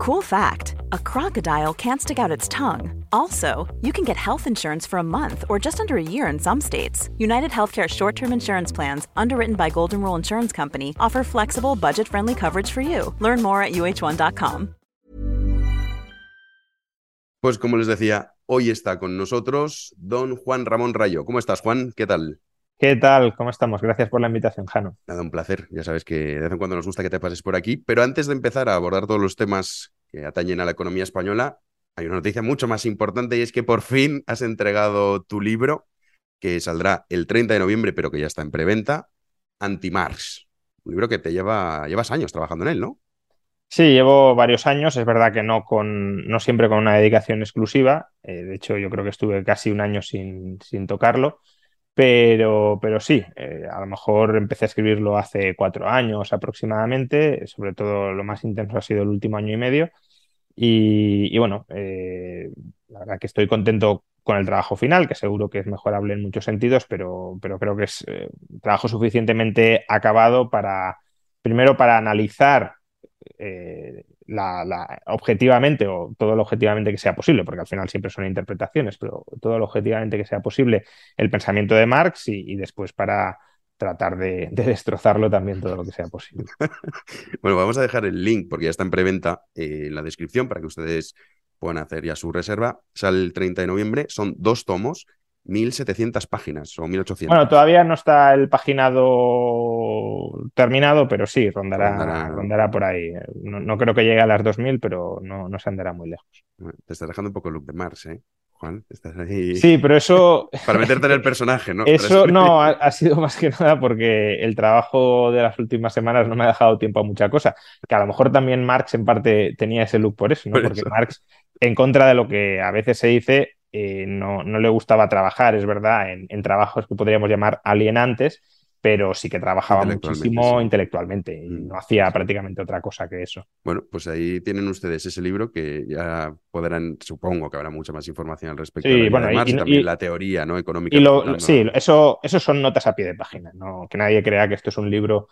Cool fact a crocodile can't stick out its tongue. Also, you can get health insurance for a month or just under a year in some states. United Healthcare short term insurance plans, underwritten by Golden Rule Insurance Company, offer flexible, budget friendly coverage for you. Learn more at uh1.com. Pues como les decía, hoy está con nosotros don Juan Ramón Rayo. ¿Cómo estás, Juan? ¿Qué tal? ¿Qué tal? ¿Cómo estamos? Gracias por la invitación, Jano. Nada, un placer. Ya sabes que de vez en cuando nos gusta que te pases por aquí. Pero antes de empezar a abordar todos los temas que atañen a la economía española, hay una noticia mucho más importante y es que por fin has entregado tu libro, que saldrá el 30 de noviembre, pero que ya está en preventa, Anti-Marx. Un libro que te lleva, llevas años trabajando en él, ¿no? Sí, llevo varios años, es verdad que no, con, no siempre con una dedicación exclusiva, eh, de hecho yo creo que estuve casi un año sin, sin tocarlo, pero, pero sí, eh, a lo mejor empecé a escribirlo hace cuatro años aproximadamente, sobre todo lo más intenso ha sido el último año y medio. Y, bueno, eh, la verdad que estoy contento con el trabajo final, que seguro que es mejorable en muchos sentidos, pero, pero creo que es eh, trabajo suficientemente acabado para, primero, para analizar la, objetivamente o todo lo objetivamente que sea posible, porque al final siempre son interpretaciones, pero todo lo objetivamente que sea posible el pensamiento de Marx y, después para tratar de, destrozarlo también todo lo que sea posible. bueno, vamos a dejar el link porque ya está en preventa eh, en la descripción para que ustedes puedan hacer ya su reserva. Sale el 30 de noviembre, son dos tomos 1.700 páginas o 1.800. Bueno, todavía no está el paginado terminado, pero sí, rondará, rondará. por ahí. No, creo que llegue a las 2.000, pero no, no se andará muy lejos. Te estás dejando un poco el look de Mars, ¿eh? Juan, estás ahí. Sí, pero eso. Para meterte en el personaje, ¿no? Eso no, ha, sido más que nada porque el trabajo de las últimas semanas no me ha dejado tiempo a mucha cosa. Que a lo mejor también Marx en parte tenía ese look por eso, ¿no? porque Marx, en contra de lo que a veces se dice, eh, no, no, le gustaba trabajar, es verdad, en, trabajos que podríamos llamar alienantes, pero sí que trabajaba muchísimo intelectualmente y mm. no hacía prácticamente otra cosa que eso. Bueno, pues ahí tienen ustedes ese libro que ya podrán, supongo que habrá mucha más información al respecto de la y, también la teoría ¿no? económica. sí, eso, eso son notas a pie de página, ¿no? que nadie crea que esto es un libro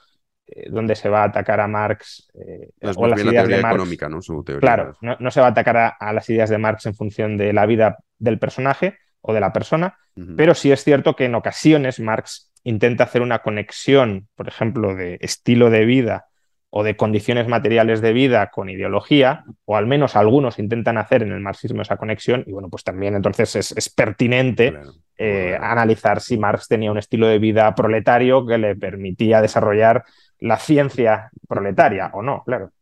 donde se va a atacar a Marx eh, o las ideas de Marx. económica, ¿no? claro, no, se va a atacar a, las ideas de Marx en función de la vida del personaje o de la persona, pero sí es cierto que en ocasiones Marx intenta hacer una conexión, por ejemplo, de estilo de vida o de condiciones materiales de vida con ideología, o al menos algunos intentan hacer en el marxismo esa conexión, y bueno, pues también entonces es, pertinente eh, analizar si Marx tenía un estilo de vida proletario que le permitía desarrollar la ciencia proletaria o no, claro.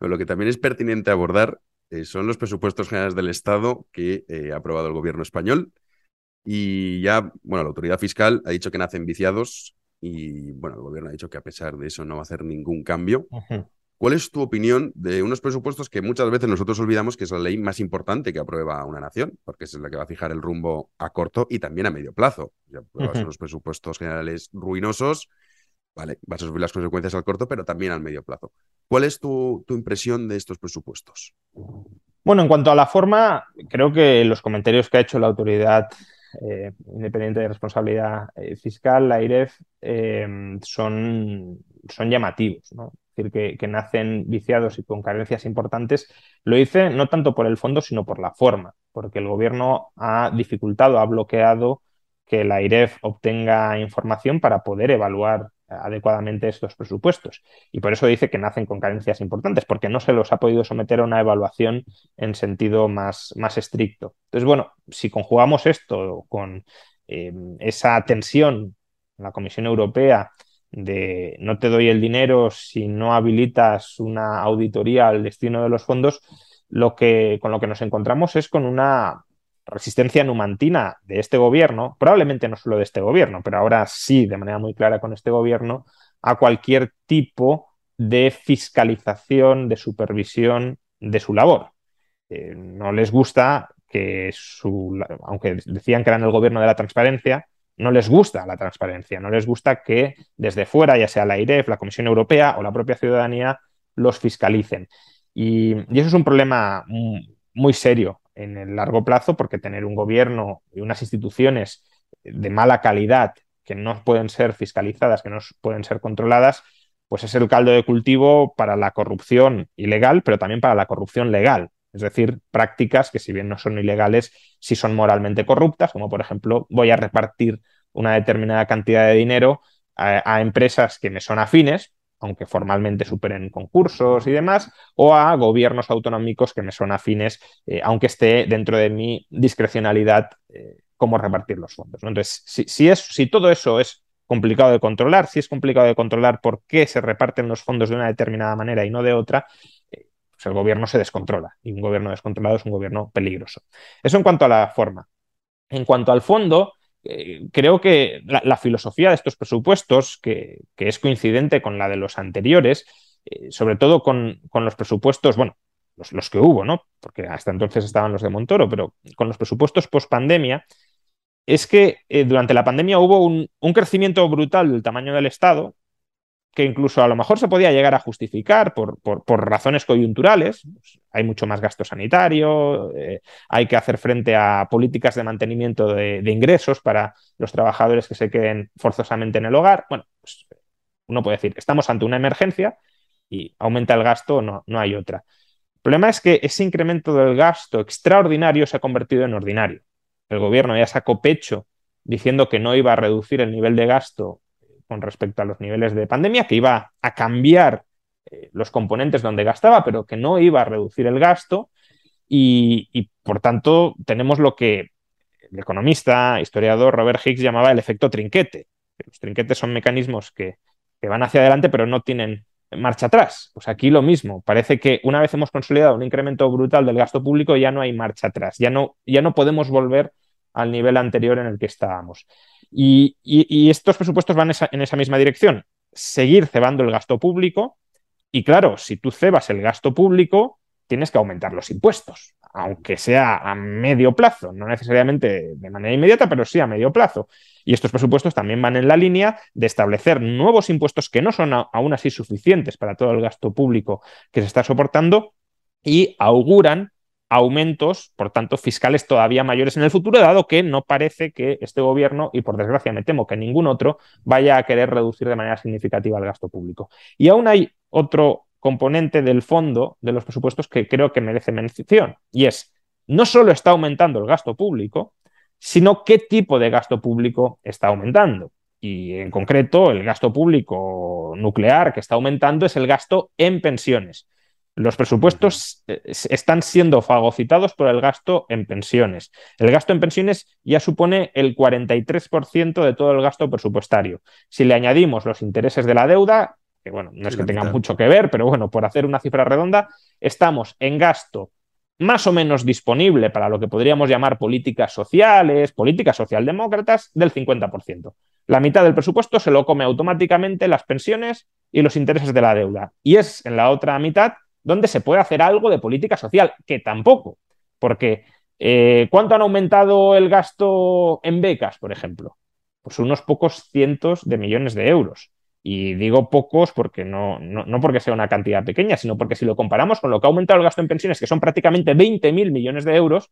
lo que también es pertinente abordar eh, son los presupuestos generales del Estado que eh, ha aprobado el gobierno español. Y ya, bueno, la autoridad fiscal ha dicho que nacen viciados y, bueno, el gobierno ha dicho que a pesar de eso no va a hacer ningún cambio. ¿Cuál es tu opinión de unos presupuestos que muchas veces nosotros olvidamos que es la ley más importante que aprueba una nación? Porque es la que va a fijar el rumbo a corto y también a medio plazo. Ya son los presupuestos generales ruinosos Vale, vas a sufrir las consecuencias al corto, pero también al medio plazo. ¿Cuál es tu, impresión de estos presupuestos? Bueno, en cuanto a la forma, creo que los comentarios que ha hecho la Autoridad eh, Independiente de Responsabilidad eh, Fiscal, la IREF, eh, son, son llamativos. ¿no? Es decir, que, nacen viciados y con carencias importantes. Lo hice no tanto por el fondo, sino por la forma, porque el gobierno ha dificultado, ha bloqueado que la IREF obtenga información para poder evaluar adecuadamente estos presupuestos. Y por eso dice que nacen con carencias importantes, porque no se los ha podido someter a una evaluación en sentido más, más estricto. Entonces, bueno, si conjugamos esto con eh, esa tensión en la Comisión Europea de no te doy el dinero si no habilitas una auditoría al destino de los fondos, lo que, con lo que nos encontramos es con una resistencia numantina de este gobierno, probablemente no solo de este gobierno, pero ahora sí, de manera muy clara con este gobierno, a cualquier tipo de fiscalización, de supervisión de su labor. Eh, no les gusta que su, aunque decían que eran el gobierno de la transparencia, no les gusta la transparencia, no les gusta que desde fuera, ya sea la IREF, la Comisión Europea o la propia ciudadanía, los fiscalicen. Y, y eso es un problema muy serio en el largo plazo, porque tener un gobierno y unas instituciones de mala calidad que no pueden ser fiscalizadas, que no pueden ser controladas, pues es el caldo de cultivo para la corrupción ilegal, pero también para la corrupción legal. Es decir, prácticas que si bien no son ilegales, sí son moralmente corruptas, como por ejemplo voy a repartir una determinada cantidad de dinero a, empresas que me son afines, aunque formalmente superen concursos y demás, o a gobiernos autonómicos que me son afines, eh, aunque esté dentro de mi discrecionalidad eh, cómo repartir los fondos. Entonces, si, es, si todo eso es complicado de controlar, si es complicado de controlar por qué se reparten los fondos de una determinada manera y no de otra, eh, pues el gobierno se descontrola y un gobierno descontrolado es un gobierno peligroso. Eso en cuanto a la forma. En cuanto al fondo, eh, creo que la, filosofía de estos presupuestos, que, es coincidente con la de los anteriores, eh, sobre todo con, los presupuestos, bueno, los, que hubo, ¿no? Porque hasta entonces estaban los de Montoro, pero con los presupuestos post pandemia, es que eh, durante la pandemia hubo un, crecimiento brutal del tamaño del Estado, que incluso a lo mejor se podía llegar a justificar por, razones coyunturales. Hay mucho más gasto sanitario, eh, hay que hacer frente a políticas de mantenimiento de, ingresos para los trabajadores que se queden forzosamente en el hogar. Bueno, pues, uno puede decir, estamos ante una emergencia y aumenta el gasto, no, no hay otra. El problema es que ese incremento del gasto extraordinario se ha convertido en ordinario. El gobierno ya sacó pecho diciendo que no iba a reducir el nivel de gasto con respecto a los niveles de pandemia, que iba a cambiar eh, los componentes donde gastaba, pero que no iba a reducir el gasto. Y, por tanto, tenemos lo que el economista, historiador Robert Hicks llamaba el efecto trinquete. Los trinquetes son mecanismos que, van hacia adelante, pero no tienen marcha atrás. Pues aquí lo mismo. Parece que una vez hemos consolidado un incremento brutal del gasto público, ya no hay marcha atrás. Ya no, ya no podemos volver al nivel anterior en el que estábamos. Y, estos presupuestos van en esa misma dirección, seguir cebando el gasto público. Y claro, si tú cebas el gasto público, tienes que aumentar los impuestos, aunque sea a medio plazo, no necesariamente de manera inmediata, pero sí a medio plazo. Y estos presupuestos también van en la línea de establecer nuevos impuestos que no son aún así suficientes para todo el gasto público que se está soportando y auguran aumentos, por tanto, fiscales todavía mayores en el futuro, dado que no parece que este gobierno, y por desgracia me temo que ningún otro, vaya a querer reducir de manera significativa el gasto público. Y aún hay otro componente del fondo de los presupuestos que creo que merece mención, y es, no solo está aumentando el gasto público, sino qué tipo de gasto público está aumentando. Y en concreto, el gasto público nuclear que está aumentando es el gasto en pensiones. Los presupuestos eh, están siendo fagocitados por el gasto en pensiones. El gasto en pensiones ya supone el 43% de todo el gasto presupuestario. Si le añadimos los intereses de la deuda, que bueno, no es que tengan mucho que ver, pero bueno, por hacer una cifra redonda, estamos en gasto más o menos disponible para lo que podríamos llamar políticas sociales, políticas socialdemócratas, del 50%. La mitad del presupuesto se lo come automáticamente las pensiones y los intereses de la deuda. Y es en la otra mitad donde se puede hacer algo de política social, que tampoco, porque eh, ¿cuánto han aumentado el gasto en becas, por ejemplo? Pues unos pocos cientos de millones de euros. Y digo pocos porque no, no, porque sea una cantidad pequeña, sino porque si lo comparamos con lo que ha aumentado el gasto en pensiones, que son prácticamente 20.000 millones de euros,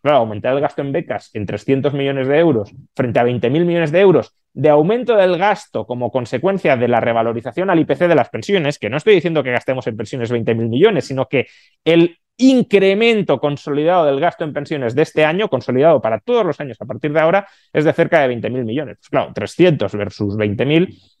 pues claro, aumentar el gasto en becas en 300 millones de euros frente a 20.000 millones de euros de aumento del gasto como consecuencia de la revalorización al IPC de las pensiones, que no estoy diciendo que gastemos en pensiones 20.000 millones, sino que el incremento consolidado del gasto en pensiones de este año, consolidado para todos los años a partir de ahora, es de cerca de 20.000 millones. Pues claro, 300 versus 20.000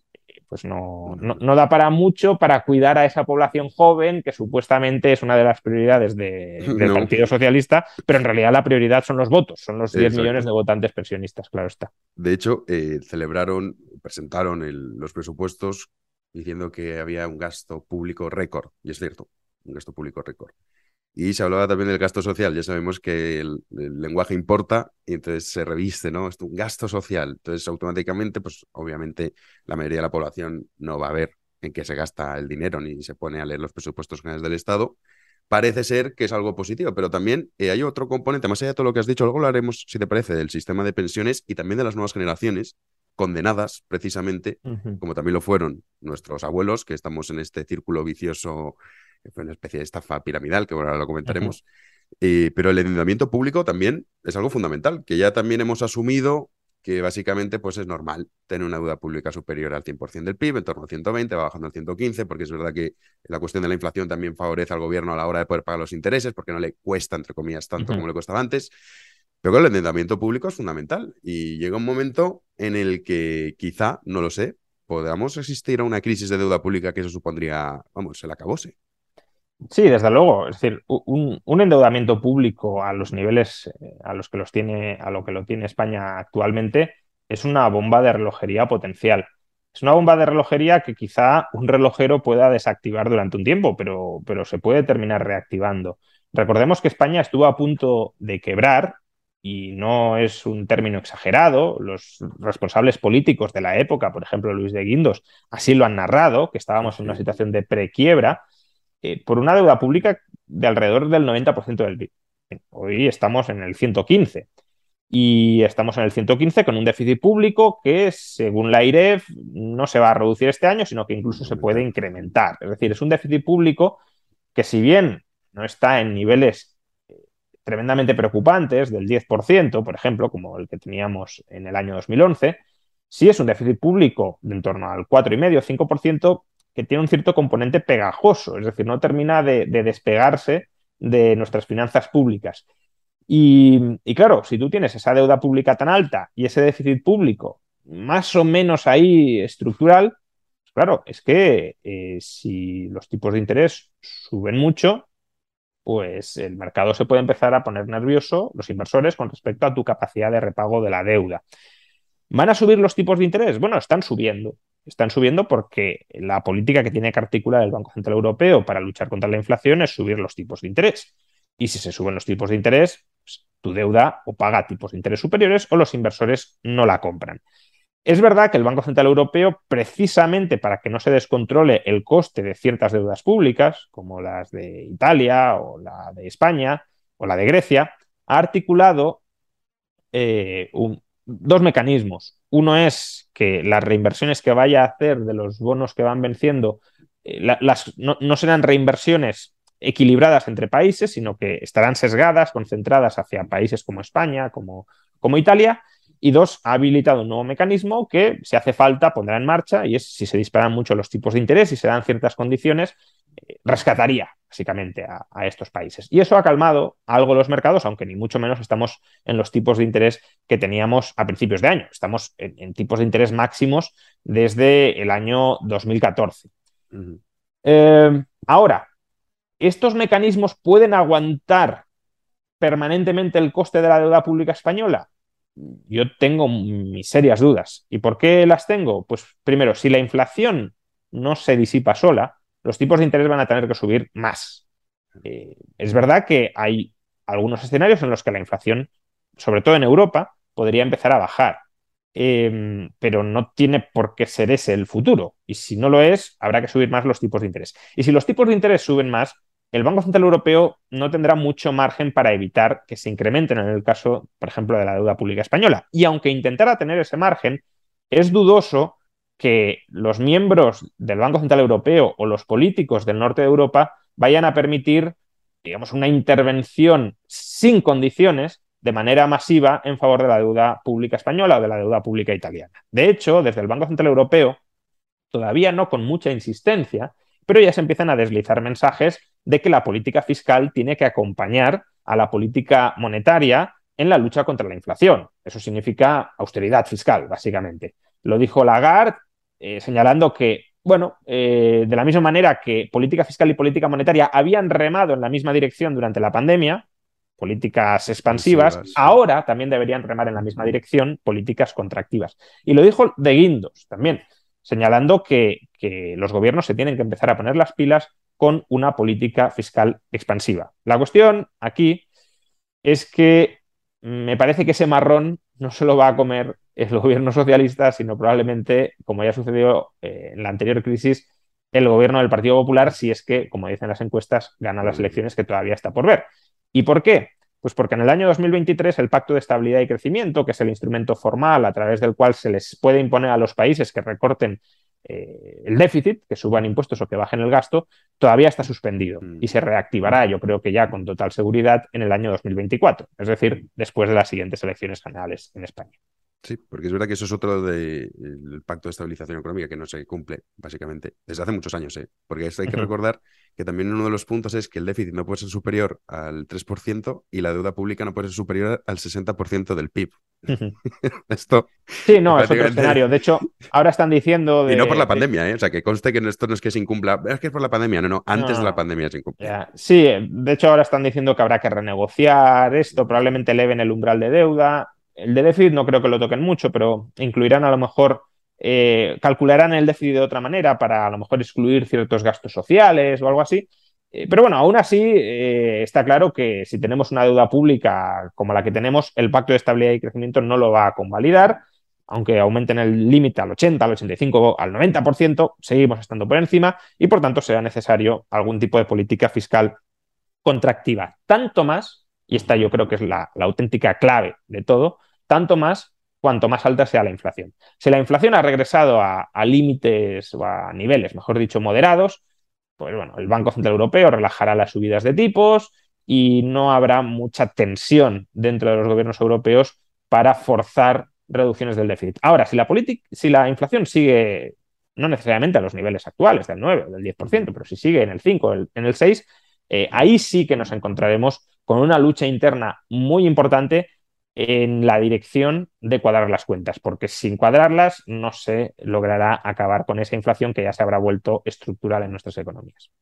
pues no, no, da para mucho para cuidar a esa población joven, que supuestamente es una de las prioridades del Partido Socialista, pero en realidad la prioridad son los votos, son los 10 millones de votantes pensionistas, claro está. De hecho, eh, celebraron, presentaron los presupuestos diciendo que había un gasto público récord, y es cierto, un gasto público récord. Y se hablaba también del gasto social. Ya sabemos que el, lenguaje importa y entonces se reviste, ¿no? Es un gasto social. Entonces, automáticamente, pues obviamente la mayoría de la población no va a ver en qué se gasta el dinero ni se pone a leer los presupuestos generales del Estado. Parece ser que es algo positivo, pero también eh, hay otro componente, más allá de todo lo que has dicho, luego hablaremos, si te parece, del sistema de pensiones y también de las nuevas generaciones condenadas precisamente, como también lo fueron nuestros abuelos, que estamos en este círculo vicioso que fue una especie de estafa piramidal, que ahora lo comentaremos. Eh, pero el endeudamiento público también es algo fundamental, que ya también hemos asumido que básicamente pues es normal tener una deuda pública superior al 100% del PIB, en torno al 120, va bajando al 115, porque es verdad que la cuestión de la inflación también favorece al gobierno a la hora de poder pagar los intereses, porque no le cuesta, entre comillas, tanto como le costaba antes. Pero el endeudamiento público es fundamental y llega un momento en el que quizá, no lo sé, podamos asistir a una crisis de deuda pública que eso supondría, vamos, se la acabose. Sí, desde luego. Es decir, un, endeudamiento público a los niveles eh, a los que los tiene, a lo que lo tiene España actualmente, es una bomba de relojería potencial. Es una bomba de relojería que quizá un relojero pueda desactivar durante un tiempo, pero, pero se puede terminar reactivando. Recordemos que España estuvo a punto de quebrar y no es un término exagerado, los responsables políticos de la época, por ejemplo Luis de Guindos, así lo han narrado, que estábamos en una situación de prequiebra, eh, por una deuda pública de alrededor del 90% del PIB. Hoy estamos en el 115 y estamos en el 115 con un déficit público que, según la IREF, no se va a reducir este año, sino que incluso se puede incrementar. Es decir, es un déficit público que si bien no está en niveles tremendamente preocupantes del 10%, por ejemplo, como el que teníamos en el año 2011, sí es un déficit público de en torno al 4,5-5% que tiene un cierto componente pegajoso, es decir, no termina de, despegarse de nuestras finanzas públicas. Y, claro, si tú tienes esa deuda pública tan alta y ese déficit público más o menos ahí estructural, pues claro, es que eh, si los tipos de interés suben mucho, pues el mercado se puede empezar a poner nervioso, los inversores, con respecto a tu capacidad de repago de la deuda. ¿Van a subir los tipos de interés? Bueno, están subiendo. Están subiendo porque la política que tiene que articular el Banco Central Europeo para luchar contra la inflación es subir los tipos de interés. Y si se suben los tipos de interés, pues, tu deuda o paga tipos de interés superiores o los inversores no la compran. Es verdad que el Banco Central Europeo, precisamente para que no se descontrole el coste de ciertas deudas públicas, como las de Italia o la de España o la de Grecia, ha articulado eh, dos mecanismos. Uno es que las reinversiones que vaya a hacer de los bonos que van venciendo eh, no, serán reinversiones equilibradas entre países, sino que estarán sesgadas, concentradas hacia países como España, como, como Italia, y dos, ha habilitado un nuevo mecanismo que, si hace falta, pondrá en marcha y es si se disparan mucho los tipos de interés y se dan ciertas condiciones, eh, rescataría básicamente a, estos países. Y eso ha calmado algo los mercados, aunque ni mucho menos estamos en los tipos de interés que teníamos a principios de año. Estamos en, tipos de interés máximos desde el año 2014. Eh, ahora, ¿estos mecanismos pueden aguantar permanentemente el coste de la deuda pública española? yo tengo mis serias dudas. ¿Y por qué las tengo? Pues primero, si la inflación no se disipa sola, los tipos de interés van a tener que subir más. Eh, es verdad que hay algunos escenarios en los que la inflación, sobre todo en Europa, podría empezar a bajar. Em, pero no tiene por qué ser ese el futuro. Y si no lo es, habrá que subir más los tipos de interés. Y si los tipos de interés suben más, el Banco Central Europeo no tendrá mucho margen para evitar que se incrementen en el caso, por ejemplo, de la deuda pública española. Y aunque intentara tener ese margen, es dudoso que los miembros del Banco Central Europeo o los políticos del norte de Europa vayan a permitir, digamos, una intervención sin condiciones de manera masiva en favor de la deuda pública española o de la deuda pública italiana. De hecho, desde el Banco Central Europeo, todavía no con mucha insistencia, pero ya se empiezan a deslizar mensajes de que la política fiscal tiene que acompañar a la política monetaria en la lucha contra la inflación. Eso significa austeridad fiscal, básicamente. Lo dijo Lagarde, eh, señalando que, bueno, eh, de la misma manera que política fiscal y política monetaria habían remado en la misma dirección durante la pandemia, políticas expansivas, ahora también deberían remar en la misma dirección políticas contractivas. Y lo dijo de Guindos también, señalando que, los gobiernos se tienen que empezar a poner las pilas con una política fiscal expansiva. La cuestión aquí es que me parece que ese marrón no se lo va a comer el gobierno socialista, sino probablemente, como ya sucedió eh, en la anterior crisis, el gobierno del Partido Popular, si es que, como dicen las encuestas, gana las elecciones que todavía está por ver. ¿Y por qué? Pues porque en el año 2023 el Pacto de Estabilidad y Crecimiento, que es el instrumento formal a través del cual se les puede imponer a los países que recorten eh, el déficit, que suban impuestos o que bajen el gasto, todavía está suspendido y se reactivará, yo creo que ya con total seguridad, en el año 2024, es decir, después de las siguientes elecciones generales en España. Sí, porque es verdad que eso es otro del pacto de estabilización económica que no se cumple, básicamente, desde hace muchos años, ¿eh? Porque esto hay que recordar que también uno de los puntos es que el déficit no puede ser superior al 3% y la deuda pública no puede ser superior al 60% del PIB. esto. Sí, no, es otro escenario. De hecho, ahora están diciendo. Y no por la pandemia, ¿eh? O sea, que conste que esto no es que se incumpla. Es que es por la pandemia. No, no, antes de la pandemia se incumple. Sí, de hecho, ahora están diciendo que habrá que renegociar esto, probablemente eleven el umbral de deuda. El de déficit no creo que lo toquen mucho, pero incluirán a lo mejor, eh, calcularán el déficit de otra manera para a lo mejor excluir ciertos gastos sociales o algo así. Eh, pero bueno, aún así eh, está claro que si tenemos una deuda pública como la que tenemos, el Pacto de Estabilidad y Crecimiento no lo va a convalidar. Aunque aumenten el límite al 80, al 85, al 90%, seguimos estando por encima y por tanto será necesario algún tipo de política fiscal contractiva. Tanto más, y esta yo creo que es la auténtica clave de todo, tanto más cuanto más alta sea la inflación. Si la inflación ha regresado a, límites o a niveles, mejor dicho, moderados, pues bueno, el Banco Central Europeo relajará las subidas de tipos y no habrá mucha tensión dentro de los gobiernos europeos para forzar reducciones del déficit. Ahora, si la, si la inflación sigue, no necesariamente a los niveles actuales, del 9 o del 10%, pero si sigue en el 5 en el 6, eh, ahí sí que nos encontraremos con una lucha interna muy importante en la dirección de cuadrar las cuentas, porque sin cuadrarlas no se logrará acabar con esa inflación que ya se habrá vuelto estructural en nuestras economías.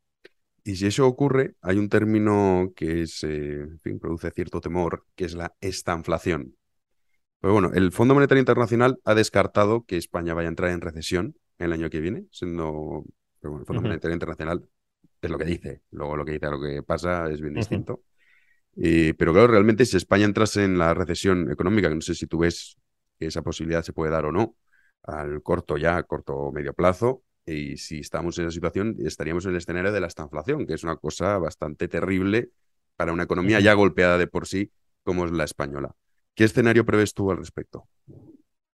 Y si eso ocurre, hay un término que es, eh, produce cierto temor, que es la estanflación. Pero bueno, el Fondo Monetario Internacional ha descartado que España vaya a entrar en recesión el año que viene, siendo pero bueno, el Fondo Monetario Internacional es lo que dice, luego lo que dice a lo que pasa es bien distinto. Eh, pero claro, realmente si España entrase en la recesión económica, que no sé si tú ves que esa posibilidad se puede dar o no, al corto ya, corto o medio plazo, y si estamos en esa situación, estaríamos en el escenario de la estanflación, que es una cosa bastante terrible para una economía ya golpeada de por sí como es la española. ¿Qué escenario prevés tú al respecto?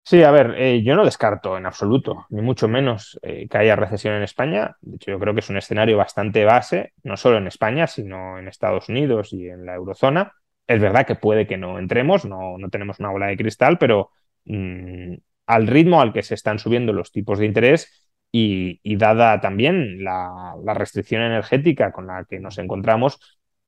Sí, a ver, eh, yo no descarto en absoluto, ni mucho menos eh, que haya recesión en España. De hecho, yo creo que es un escenario bastante base, no solo en España, sino en Estados Unidos y en la eurozona. Es verdad que puede que no entremos, no, no tenemos una bola de cristal, pero mm, al ritmo al que se están subiendo los tipos de interés y, dada también la, restricción energética con la que nos encontramos,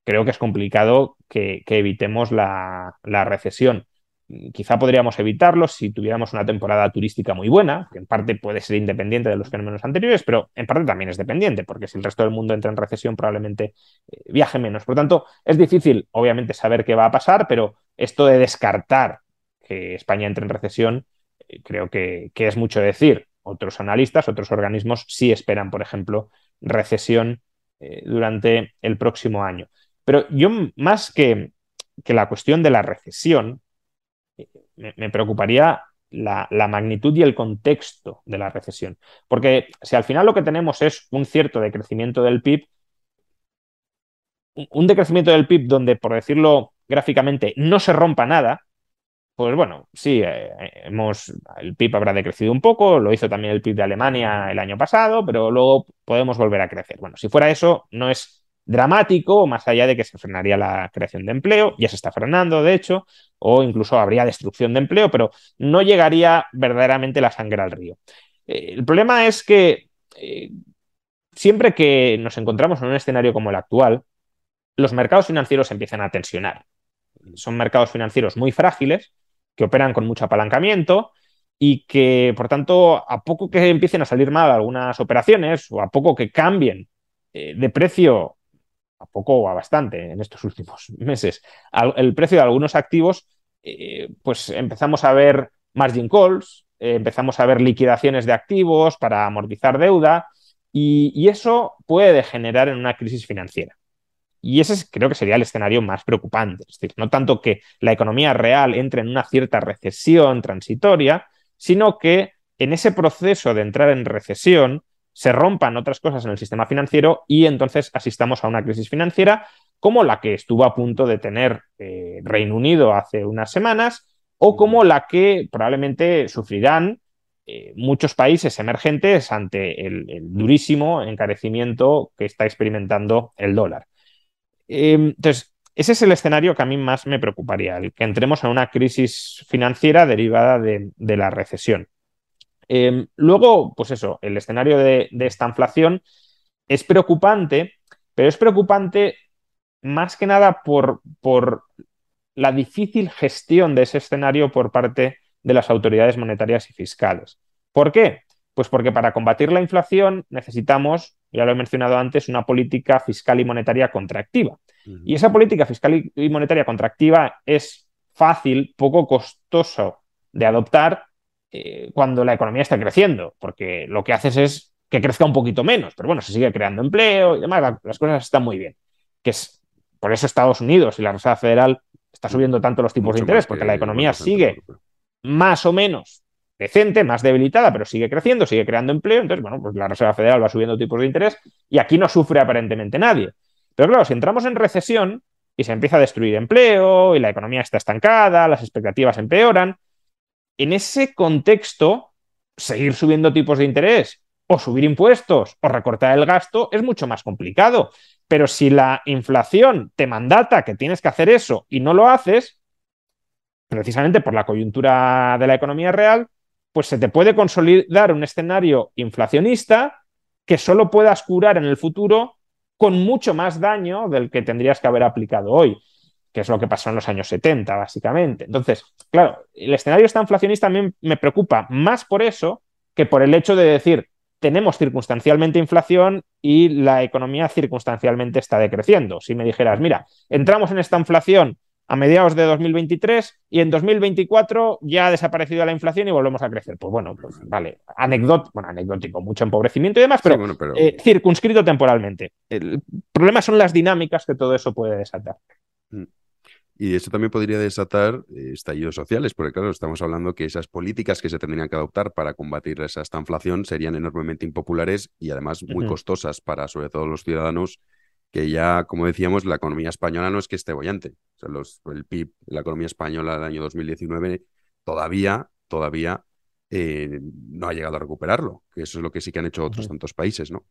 creo que es complicado que, evitemos la recesión. Quizá podríamos evitarlo si tuviéramos una temporada turística muy buena, que en parte puede ser independiente de los fenómenos anteriores, pero en parte también es dependiente, porque si el resto del mundo entra en recesión probablemente eh, viaje menos. Por tanto, es difícil, obviamente, saber qué va a pasar, pero esto de descartar que España entre en recesión, eh, creo que, es mucho decir. Otros analistas, otros organismos sí esperan, por ejemplo, recesión eh, durante el próximo año. Pero yo, más que, que la cuestión de la recesión, me, preocuparía la, magnitud y el contexto de la recesión. Porque si al final lo que tenemos es un cierto decrecimiento del PIB, un decrecimiento del PIB donde, por decirlo gráficamente, no se rompa nada, pues bueno, sí, eh, hemos, el PIB habrá decrecido un poco, lo hizo también el PIB de Alemania el año pasado, pero luego podemos volver a crecer. Bueno, si fuera eso, no es dramático, más allá de que se frenaría la creación de empleo, ya se está frenando, de hecho, o incluso habría destrucción de empleo, pero no llegaría verdaderamente la sangre al río. Eh, el problema es que eh, siempre que nos encontramos en un escenario como el actual, los mercados financieros empiezan a tensionar. Son mercados financieros muy frágiles, que operan con mucho apalancamiento y que, por tanto, a poco que empiecen a salir mal algunas operaciones o a poco que cambien eh, de precio a poco o a bastante en estos últimos meses, el precio de algunos activos, eh, pues empezamos a ver margin calls, eh, empezamos a ver liquidaciones de activos para amortizar deuda y, eso puede degenerar en una crisis financiera. Y ese creo que sería el escenario más preocupante. Es decir, no tanto que la economía real entre en una cierta recesión transitoria, sino que en ese proceso de entrar en recesión, se rompan otras cosas en el sistema financiero y entonces asistamos a una crisis financiera como la que estuvo a punto de tener eh, Reino Unido hace unas semanas o como la que probablemente sufrirán eh, muchos países emergentes ante el, durísimo encarecimiento que está experimentando el dólar. Em, entonces, ese es el escenario que a mí más me preocuparía, el que entremos en una crisis financiera derivada de, la recesión. Em, luego, pues eso, el escenario de, esta inflación es preocupante, pero es preocupante más que nada por, por la difícil gestión de ese escenario por parte de las autoridades monetarias y fiscales. ¿Por qué? Pues porque para combatir la inflación necesitamos, ya lo he mencionado antes, una política fiscal y monetaria contractiva. Y esa política fiscal y monetaria contractiva es fácil, poco costoso de adoptar eh, cuando la economía está creciendo, porque lo que haces es que crezca un poquito menos, pero bueno, se sigue creando empleo y demás, las cosas están muy bien. Que es por eso Estados Unidos y la Reserva Federal está subiendo tanto los tipos de interés, porque la economía sigue más o menos decente, más debilitada, pero sigue creciendo, sigue creando empleo. Entonces, bueno, pues la Reserva Federal va subiendo tipos de interés y aquí no sufre aparentemente nadie. Pero claro, si entramos en recesión y se empieza a destruir empleo y la economía está estancada, las expectativas empeoran, en ese contexto, seguir subiendo tipos de interés o subir impuestos o recortar el gasto es mucho más complicado. Pero si la inflación te mandata que tienes que hacer eso y no lo haces, precisamente por la coyuntura de la economía real, pues se te puede consolidar un escenario inflacionista que solo puedas curar en el futuro con mucho más daño del que tendrías que haber aplicado hoy, que es lo que pasó en los años 70, básicamente. Entonces, claro, el escenario está inflacionista a mí me preocupa más por eso que por el hecho de decir, tenemos circunstancialmente inflación y la economía circunstancialmente está decreciendo. Si me dijeras, mira, entramos en esta inflación a mediados de 2023 y en 2024 ya ha desaparecido la inflación y volvemos a crecer. Pues bueno, pues vale, anecdótico, bueno, anecdótico, mucho empobrecimiento y demás, pero, eh, circunscrito temporalmente. El problema son las dinámicas que todo eso puede desatar. Mm. Y eso también podría desatar eh, estallidos sociales, porque claro, estamos hablando que esas políticas que se tendrían que adoptar para combatir esa esta inflación serían enormemente impopulares y además muy costosas para sobre todo los ciudadanos que ya, como decíamos, la economía española no es que esté bollante. O sea, los, el PIB, la economía española del año 2019 todavía, todavía eh, no ha llegado a recuperarlo, que eso es lo que sí que han hecho otros tantos países, ¿no?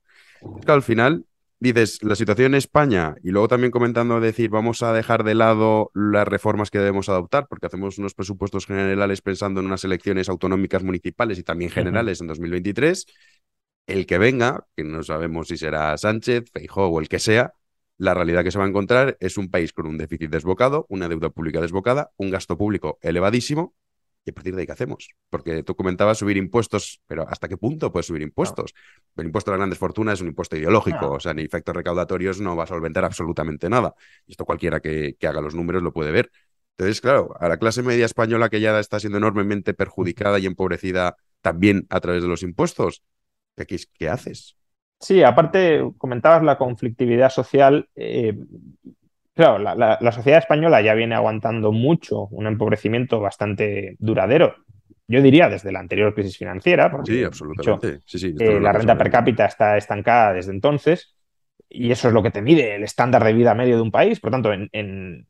Es que al final dices, la situación en España, y luego también comentando decir, vamos a dejar de lado las reformas que debemos adoptar, porque hacemos unos presupuestos generales pensando en unas elecciones autonómicas municipales y también generales en 2023, el que venga, que no sabemos si será Sánchez, Feijóo o el que sea, la realidad que se va a encontrar es un país con un déficit desbocado, una deuda pública desbocada, un gasto público elevadísimo. ¿Y a partir de ahí qué hacemos? Porque tú comentabas subir impuestos, pero ¿hasta qué punto puedes subir impuestos? El impuesto a las grandes fortunas es un impuesto ideológico, o sea, ni efectos recaudatorios no va a solventar absolutamente nada. Y esto cualquiera que, que haga los números lo puede ver. Entonces, claro, a la clase media española que ya está siendo enormemente perjudicada y empobrecida también a través de los impuestos, ¿Qué, haces? Sí, aparte comentabas la conflictividad social. Eh, claro, la, sociedad española ya viene aguantando mucho un empobrecimiento bastante duradero. Yo diría desde la anterior crisis financiera. sí, absolutamente. Eh, la renta per cápita está estancada desde entonces y eso es lo que te mide el estándar de vida medio de un país. Por tanto, en, en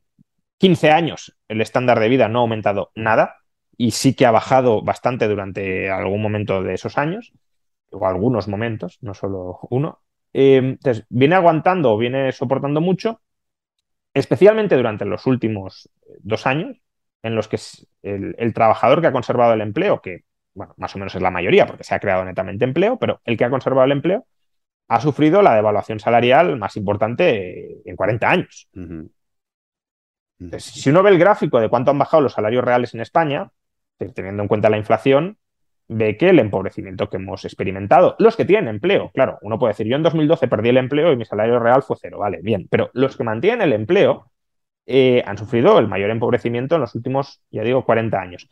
15 años el estándar de vida no ha aumentado nada y sí que ha bajado bastante durante algún momento de esos años o algunos momentos, no solo uno. Eh, entonces, viene aguantando o viene soportando mucho, especialmente durante los últimos dos años, en los que el, trabajador que ha conservado el empleo, que bueno, más o menos es la mayoría, porque se ha creado netamente empleo, pero el que ha conservado el empleo ha sufrido la devaluación salarial más importante en 40 años. si uno ve el gráfico de cuánto han bajado los salarios reales en España, teniendo en cuenta la inflación, ve que el empobrecimiento que hemos experimentado, los que tienen empleo, claro, uno puede decir, yo en 2012 perdí el empleo y mi salario real fue cero, vale, bien, pero los que mantienen el empleo eh, han sufrido el mayor empobrecimiento en los últimos, ya digo, 40 años.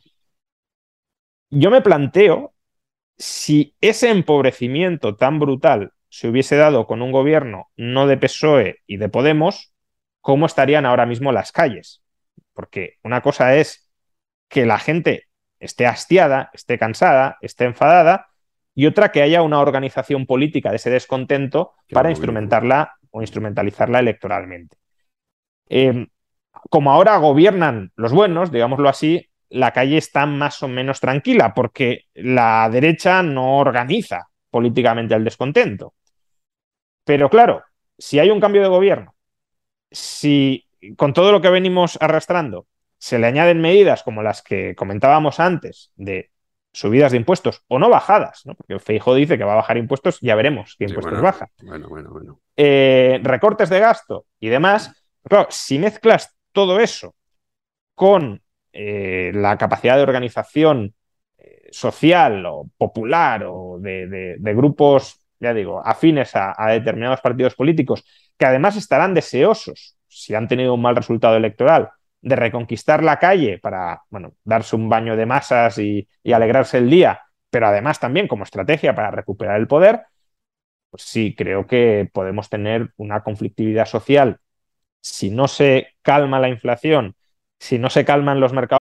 Yo me planteo si ese empobrecimiento tan brutal se hubiese dado con un gobierno no de PSOE y de Podemos, ¿cómo estarían ahora mismo las calles? Porque una cosa es que la gente esté hastiada, esté cansada, esté enfadada, y otra que haya una organización política de ese descontento para instrumentarla o instrumentalizarla electoralmente. Em, como ahora gobiernan los buenos, digámoslo así, la calle está más o menos tranquila porque la derecha no organiza políticamente el descontento. Pero claro, si hay un cambio de gobierno, si con todo lo que venimos arrastrando, se le añaden medidas como las que comentábamos antes, de subidas de impuestos o no bajadas, ¿no? porque Feijóo dice que va a bajar impuestos, ya veremos qué impuestos baja. Bueno, bueno, bueno. Eh, recortes de gasto y demás. Claro, si mezclas todo eso con eh, la capacidad de organización eh, social o popular o de, grupos, ya digo, afines a, determinados partidos políticos, que además estarán deseosos, si han tenido un mal resultado electoral, de reconquistar la calle para, bueno, darse un baño de masas y, alegrarse el día, pero además también como estrategia para recuperar el poder, pues sí, creo que podemos tener una conflictividad social. Si no se calma la inflación, si no se calman los mercados.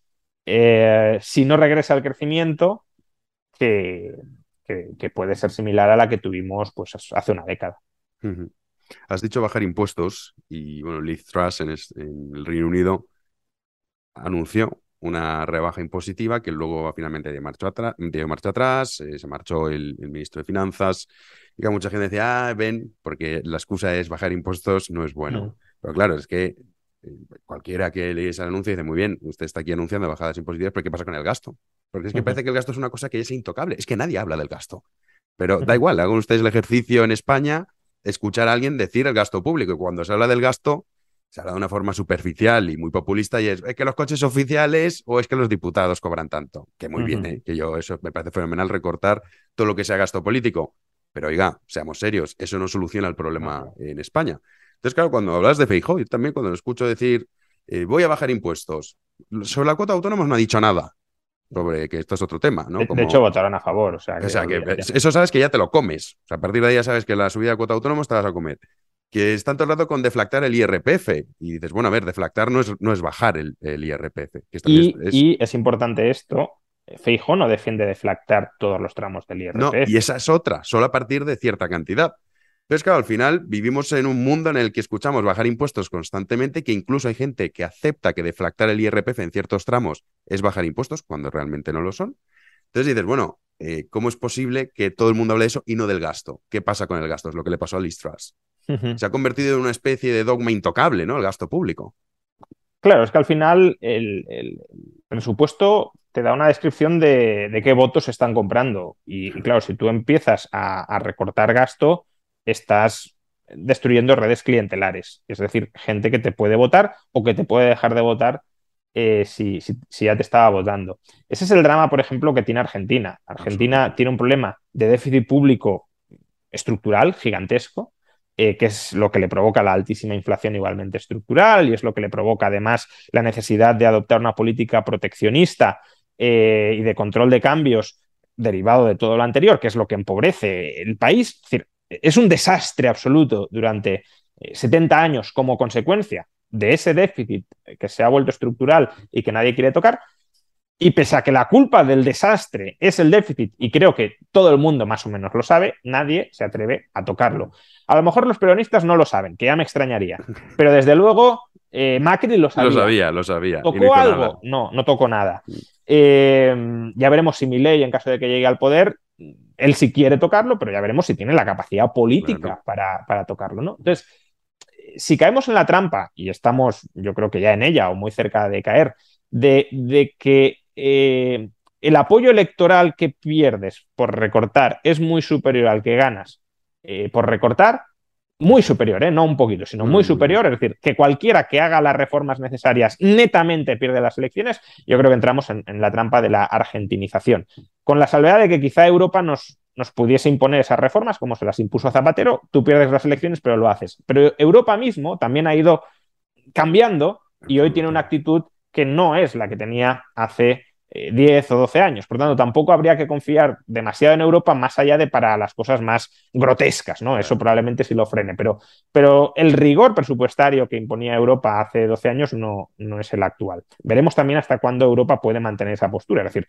Eh, si no regresa al crecimiento, que, puede ser similar a la que tuvimos pues, hace una década. Has dicho bajar impuestos y bueno, Liz Truss en, el Reino Unido anunció una rebaja impositiva que luego finalmente dio marcha, atrás, eh, se marchó el, ministro de Finanzas y que mucha gente decía, ah, ven, porque la excusa es bajar impuestos no es bueno. Pero claro, es que cualquiera que lees el anuncio dice, muy bien, usted está aquí anunciando bajadas impositivas, pero ¿qué pasa con el gasto? Porque es que parece que el gasto es una cosa que es intocable, es que nadie habla del gasto. Pero da igual, hagan ustedes el ejercicio en España, escuchar a alguien decir el gasto público, y cuando se habla del gasto, se habla de una forma superficial y muy populista, y es, que los coches oficiales o es que los diputados cobran tanto. Que muy bien, ¿eh? que yo eso me parece fenomenal recortar todo lo que sea gasto político. Pero oiga, seamos serios, eso no soluciona el problema en España. Entonces, claro, cuando hablas de Feijóo, y también cuando lo escucho decir, eh, voy a bajar impuestos, sobre la cuota autónoma no ha dicho nada. Sobre que esto es otro tema, ¿no? De, hecho, votaron a favor. O sea, eso sabes que ya te lo comes. O sea, a partir de ahí ya sabes que la subida de cuota autónoma te vas a comer. Que están todo el rato con deflactar el IRPF. Y dices, bueno, a ver, deflactar no es, no es bajar el, IRPF. y, es... importante esto, Feijóo no defiende deflactar todos los tramos del IRPF. No, y esa es otra, solo a partir de cierta cantidad. Entonces, claro, al final vivimos en un mundo en el que escuchamos bajar impuestos constantemente, que incluso hay gente que acepta que deflactar el IRPF en ciertos tramos es bajar impuestos cuando realmente no lo son. Entonces dices, bueno, eh, ¿cómo es posible que todo el mundo hable de eso y no del gasto? ¿Qué pasa con el gasto? Es lo que le pasó a Liz Se ha convertido en una especie de dogma intocable, ¿no? El gasto público. Claro, es que al final el, presupuesto te da una descripción de, qué votos se están comprando. Y, claro, si tú empiezas a recortar gasto, estás destruyendo redes clientelares, es decir, gente que te puede votar o que te puede dejar de votar eh, si, ya te estaba votando. Ese es el drama, por ejemplo, que tiene Argentina. Argentina tiene un problema de déficit público estructural gigantesco, eh, que es lo que le provoca la altísima inflación igualmente estructural y es lo que le provoca además la necesidad de adoptar una política proteccionista eh, y de control de cambios derivado de todo lo anterior, que es lo que empobrece el país. Es decir, es un desastre absoluto durante 70 eh, años como consecuencia de ese déficit que se ha vuelto estructural y que nadie quiere tocar. Y pese a que la culpa del desastre es el déficit, y creo que todo el mundo más o menos lo sabe, nadie se atreve a tocarlo. A lo mejor los peronistas no lo saben, que ya me extrañaría, pero desde luego eh, Macri lo sabía. Lo sabía, lo sabía. ¿Tocó algo? No, no tocó nada. Eh, ya veremos si Milei, en caso de que llegue al poder, él sí quiere tocarlo, pero ya veremos si tiene la capacidad política para, para tocarlo, ¿no? Entonces, si caemos en la trampa, y estamos, yo creo que ya en ella o muy cerca de caer, de, de que eh, el apoyo electoral que pierdes por recortar es muy superior al que ganas eh, por recortar, muy superior, ¿eh? no un poquito, sino muy superior, es decir, que cualquiera que haga las reformas necesarias netamente pierde las elecciones, yo creo que entramos en, la trampa de la argentinización, con la salvedad de que quizá Europa nos, nos pudiese imponer esas reformas, como se las impuso Zapatero, tú pierdes las elecciones, pero lo haces. Pero Europa mismo también ha ido cambiando y hoy tiene una actitud que no es la que tenía hace 10 eh, o 12 años. Por tanto, tampoco habría que confiar demasiado en Europa más allá de para las cosas más grotescas, ¿no? Eso probablemente sí lo frene, pero, pero el rigor presupuestario que imponía Europa hace 12 años no, no es el actual. Veremos también hasta cuándo Europa puede mantener esa postura. Es decir,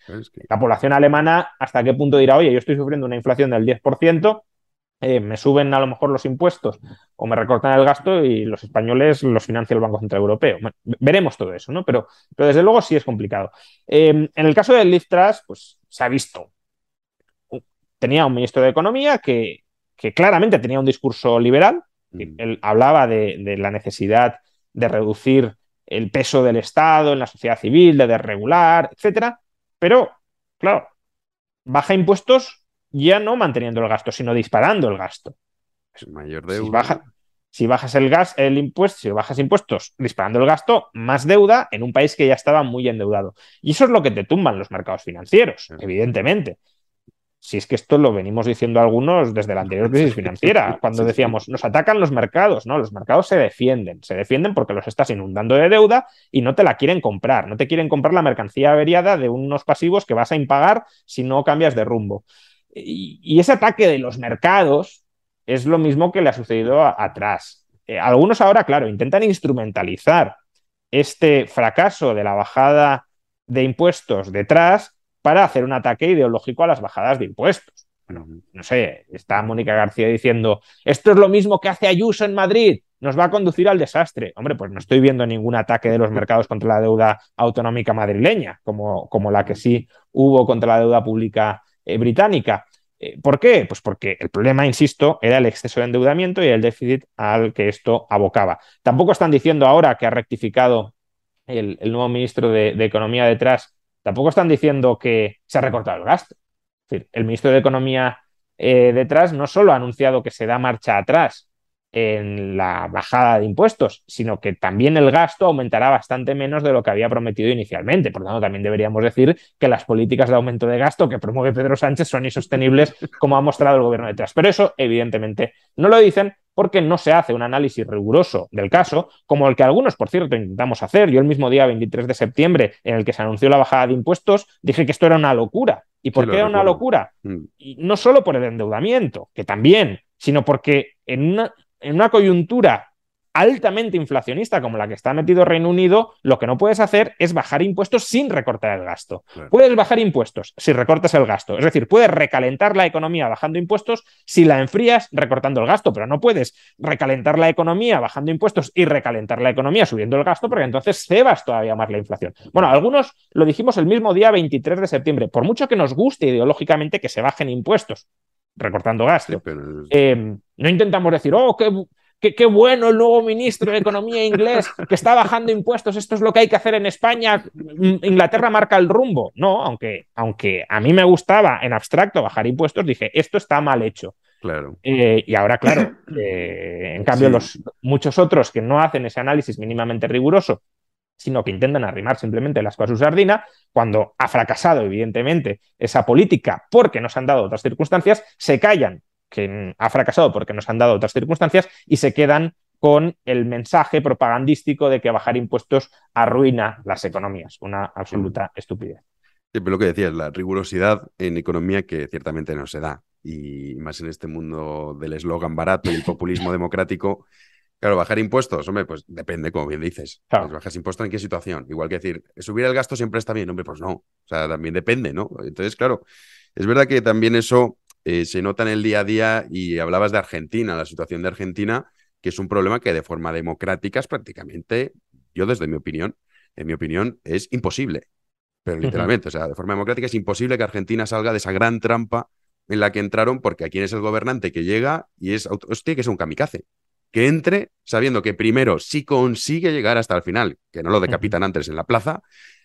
la población alemana hasta qué punto dirá, oye, yo estoy sufriendo una inflación del 10%, eh, me suben a lo mejor los impuestos o me recortan el gasto y los españoles los financia el Banco Central Europeo. veremos todo eso, ¿no? Pero, pero, desde luego sí es complicado. Em, en el caso del Lift Trust, pues se ha visto. Tenía un ministro de Economía que, que claramente tenía un discurso liberal. Mm. Él hablaba de, de, la necesidad de reducir el peso del Estado en la sociedad civil, de desregular, etcétera. Pero, claro, baja impuestos ya no manteniendo el gasto, sino disparando el gasto. Mayor deuda. Si, baja, si bajas el gas, el impuesto, si bajas impuestos disparando el gasto, más deuda en un país que ya estaba muy endeudado. Y eso es lo que te tumban los mercados financieros, evidentemente si es que esto lo venimos diciendo algunos desde la anterior crisis financiera, cuando decíamos, nos atacan los mercados, ¿no? Los mercados se defienden, se defienden porque los estás inundando de deuda y no te la quieren comprar, no te quieren comprar la mercancía averiada de unos pasivos que vas a impagar si no cambias de rumbo. Y, ese ataque de los mercados es lo mismo que le ha sucedido atrás. Eh, algunos ahora, claro, intentan instrumentalizar este fracaso de la bajada de impuestos detrás para hacer un ataque ideológico a las bajadas de impuestos. Bueno, no sé, está Mónica García diciendo, esto es lo mismo que hace Ayuso en Madrid, nos va a conducir al desastre. Hombre, pues no estoy viendo ningún ataque de los mercados contra la deuda autonómica madrileña, como, como la que sí hubo contra la deuda pública eh, británica. Eh, ¿Por qué? Pues porque el problema, insisto, era el exceso de endeudamiento y el déficit al que esto abocaba. Tampoco están diciendo ahora que ha rectificado el, nuevo ministro de, Economía detrás, tampoco están diciendo que se ha recortado el gasto. Es decir, el ministro de Economía eh, detrás no solo ha anunciado que se da marcha atrás en la bajada de impuestos, sino que también el gasto aumentará bastante menos de lo que había prometido inicialmente. Por lo tanto, también deberíamos decir que las políticas de aumento de gasto que promueve Pedro Sánchez son insostenibles, como ha mostrado el gobierno detrás. Pero eso, evidentemente, no lo dicen porque no se hace un análisis riguroso del caso, como el que algunos, por cierto, intentamos hacer. Yo el mismo día 23 de septiembre, en el que se anunció la bajada de impuestos, dije que esto era una locura. ¿Y por qué era una locura? Mm. Y no solo por el endeudamiento, que también, sino porque en una, en una coyuntura altamente inflacionista como la que está metido Reino Unido, lo que no puedes hacer es bajar impuestos sin recortar el gasto. Puedes bajar impuestos si recortas el gasto. Es decir, puedes recalentar la economía bajando impuestos si la enfrías recortando el gasto, pero no puedes recalentar la economía bajando impuestos y recalentar la economía subiendo el gasto porque entonces cebas todavía más la inflación. Bueno, algunos lo dijimos el mismo día 23 de septiembre, por mucho que nos guste ideológicamente que se bajen impuestos, recortando gasto. Eh, no intentamos decir, oh, qué, qué, bueno el nuevo ministro de Economía inglés que está bajando impuestos, esto es lo que hay que hacer en España, mm, Inglaterra marca el rumbo. No, aunque, aunque a mí me gustaba en abstracto bajar impuestos, dije, esto está mal hecho. Claro. Eh, y ahora, claro, eh, en cambio, los, muchos otros que no hacen ese análisis mínimamente riguroso sino que intentan arrimar simplemente las cosas a su sardina, cuando ha fracasado, evidentemente, esa política porque nos han dado otras circunstancias, se callan que ha fracasado porque nos han dado otras circunstancias y se quedan con el mensaje propagandístico de que bajar impuestos arruina las economías. Una absoluta estupidez. Sí, pero lo que decías, la rigurosidad en economía que ciertamente no se da. Y más en este mundo del eslogan barato y el populismo democrático, Claro, bajar impuestos, hombre, pues depende, como bien dices. Pues bajas impuestos en qué situación. Igual que decir, subir el gasto siempre está bien, hombre, pues no. O sea, también depende, ¿no? Entonces, claro, es verdad que también eso eh, se nota en el día a día y hablabas de Argentina, la situación de Argentina, que es un problema que de forma democrática es prácticamente, yo desde mi opinión, en mi opinión, es imposible. Pero literalmente, o sea, de forma democrática es imposible que Argentina salga de esa gran trampa en la que entraron porque aquí es el gobernante que llega y es, tiene que ser un kamikaze. Que entre sabiendo que primero, si consigue llegar hasta el final, que no lo decapitan antes en la plaza,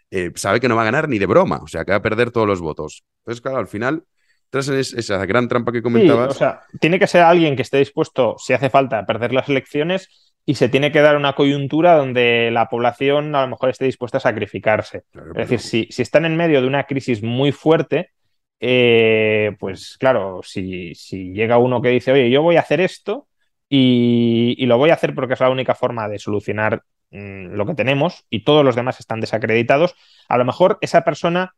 eh, sabe que no va a ganar ni de broma, o sea, que va a perder todos los votos. Entonces, claro, al final, tras esa gran trampa que comentabas. o sea, tiene que ser alguien que esté dispuesto, si hace falta, a perder las elecciones y se tiene que dar una coyuntura donde la población a lo mejor esté dispuesta a sacrificarse. es decir, si, si, están en medio de una crisis muy fuerte, eh, pues claro, si, si, llega uno que dice, oye, yo voy a hacer esto y, lo voy a hacer porque es la única forma de solucionar mm, lo que tenemos y todos los demás están desacreditados, a lo mejor esa persona,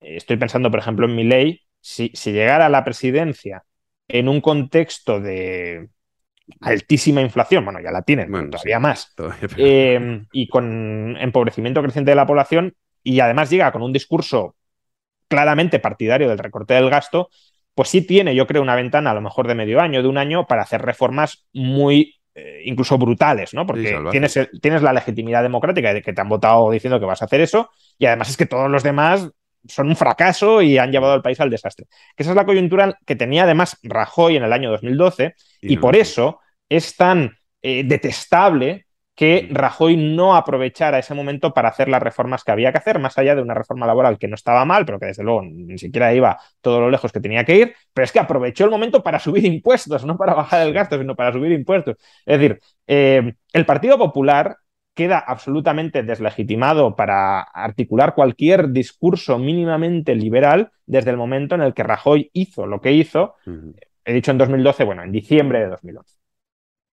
eh, estoy pensando por ejemplo en mi ley, si, si llegara a la presidencia en un contexto de altísima inflación, bueno, ya la tienen, todavía más, em, y con empobrecimiento creciente de la población, y además llega con un discurso claramente partidario del recorte del gasto, pues sí tiene, yo creo, una ventana a lo mejor de medio año, de un año, para hacer reformas muy eh, incluso brutales, ¿no? Porque tienes, tienes la legitimidad democrática de que te han votado diciendo que vas a hacer eso, y además es que todos los demás son un fracaso y han llevado al país al desastre. Que esa es la coyuntura que tenía además Rajoy en el año 2012 y, por eso es tan eh, detestable que Rajoy no aprovechara ese momento para hacer las reformas que había que hacer, más allá de una reforma laboral que no estaba mal, pero que desde luego ni siquiera iba todo lo lejos que tenía que ir, pero es que aprovechó el momento para subir impuestos, no para bajar el gasto, sino para subir impuestos. Es decir, eh, el Partido Popular queda absolutamente deslegitimado para articular cualquier discurso mínimamente liberal desde el momento en el que Rajoy hizo lo que hizo, he dicho en 2012, bueno, en diciembre de 2011.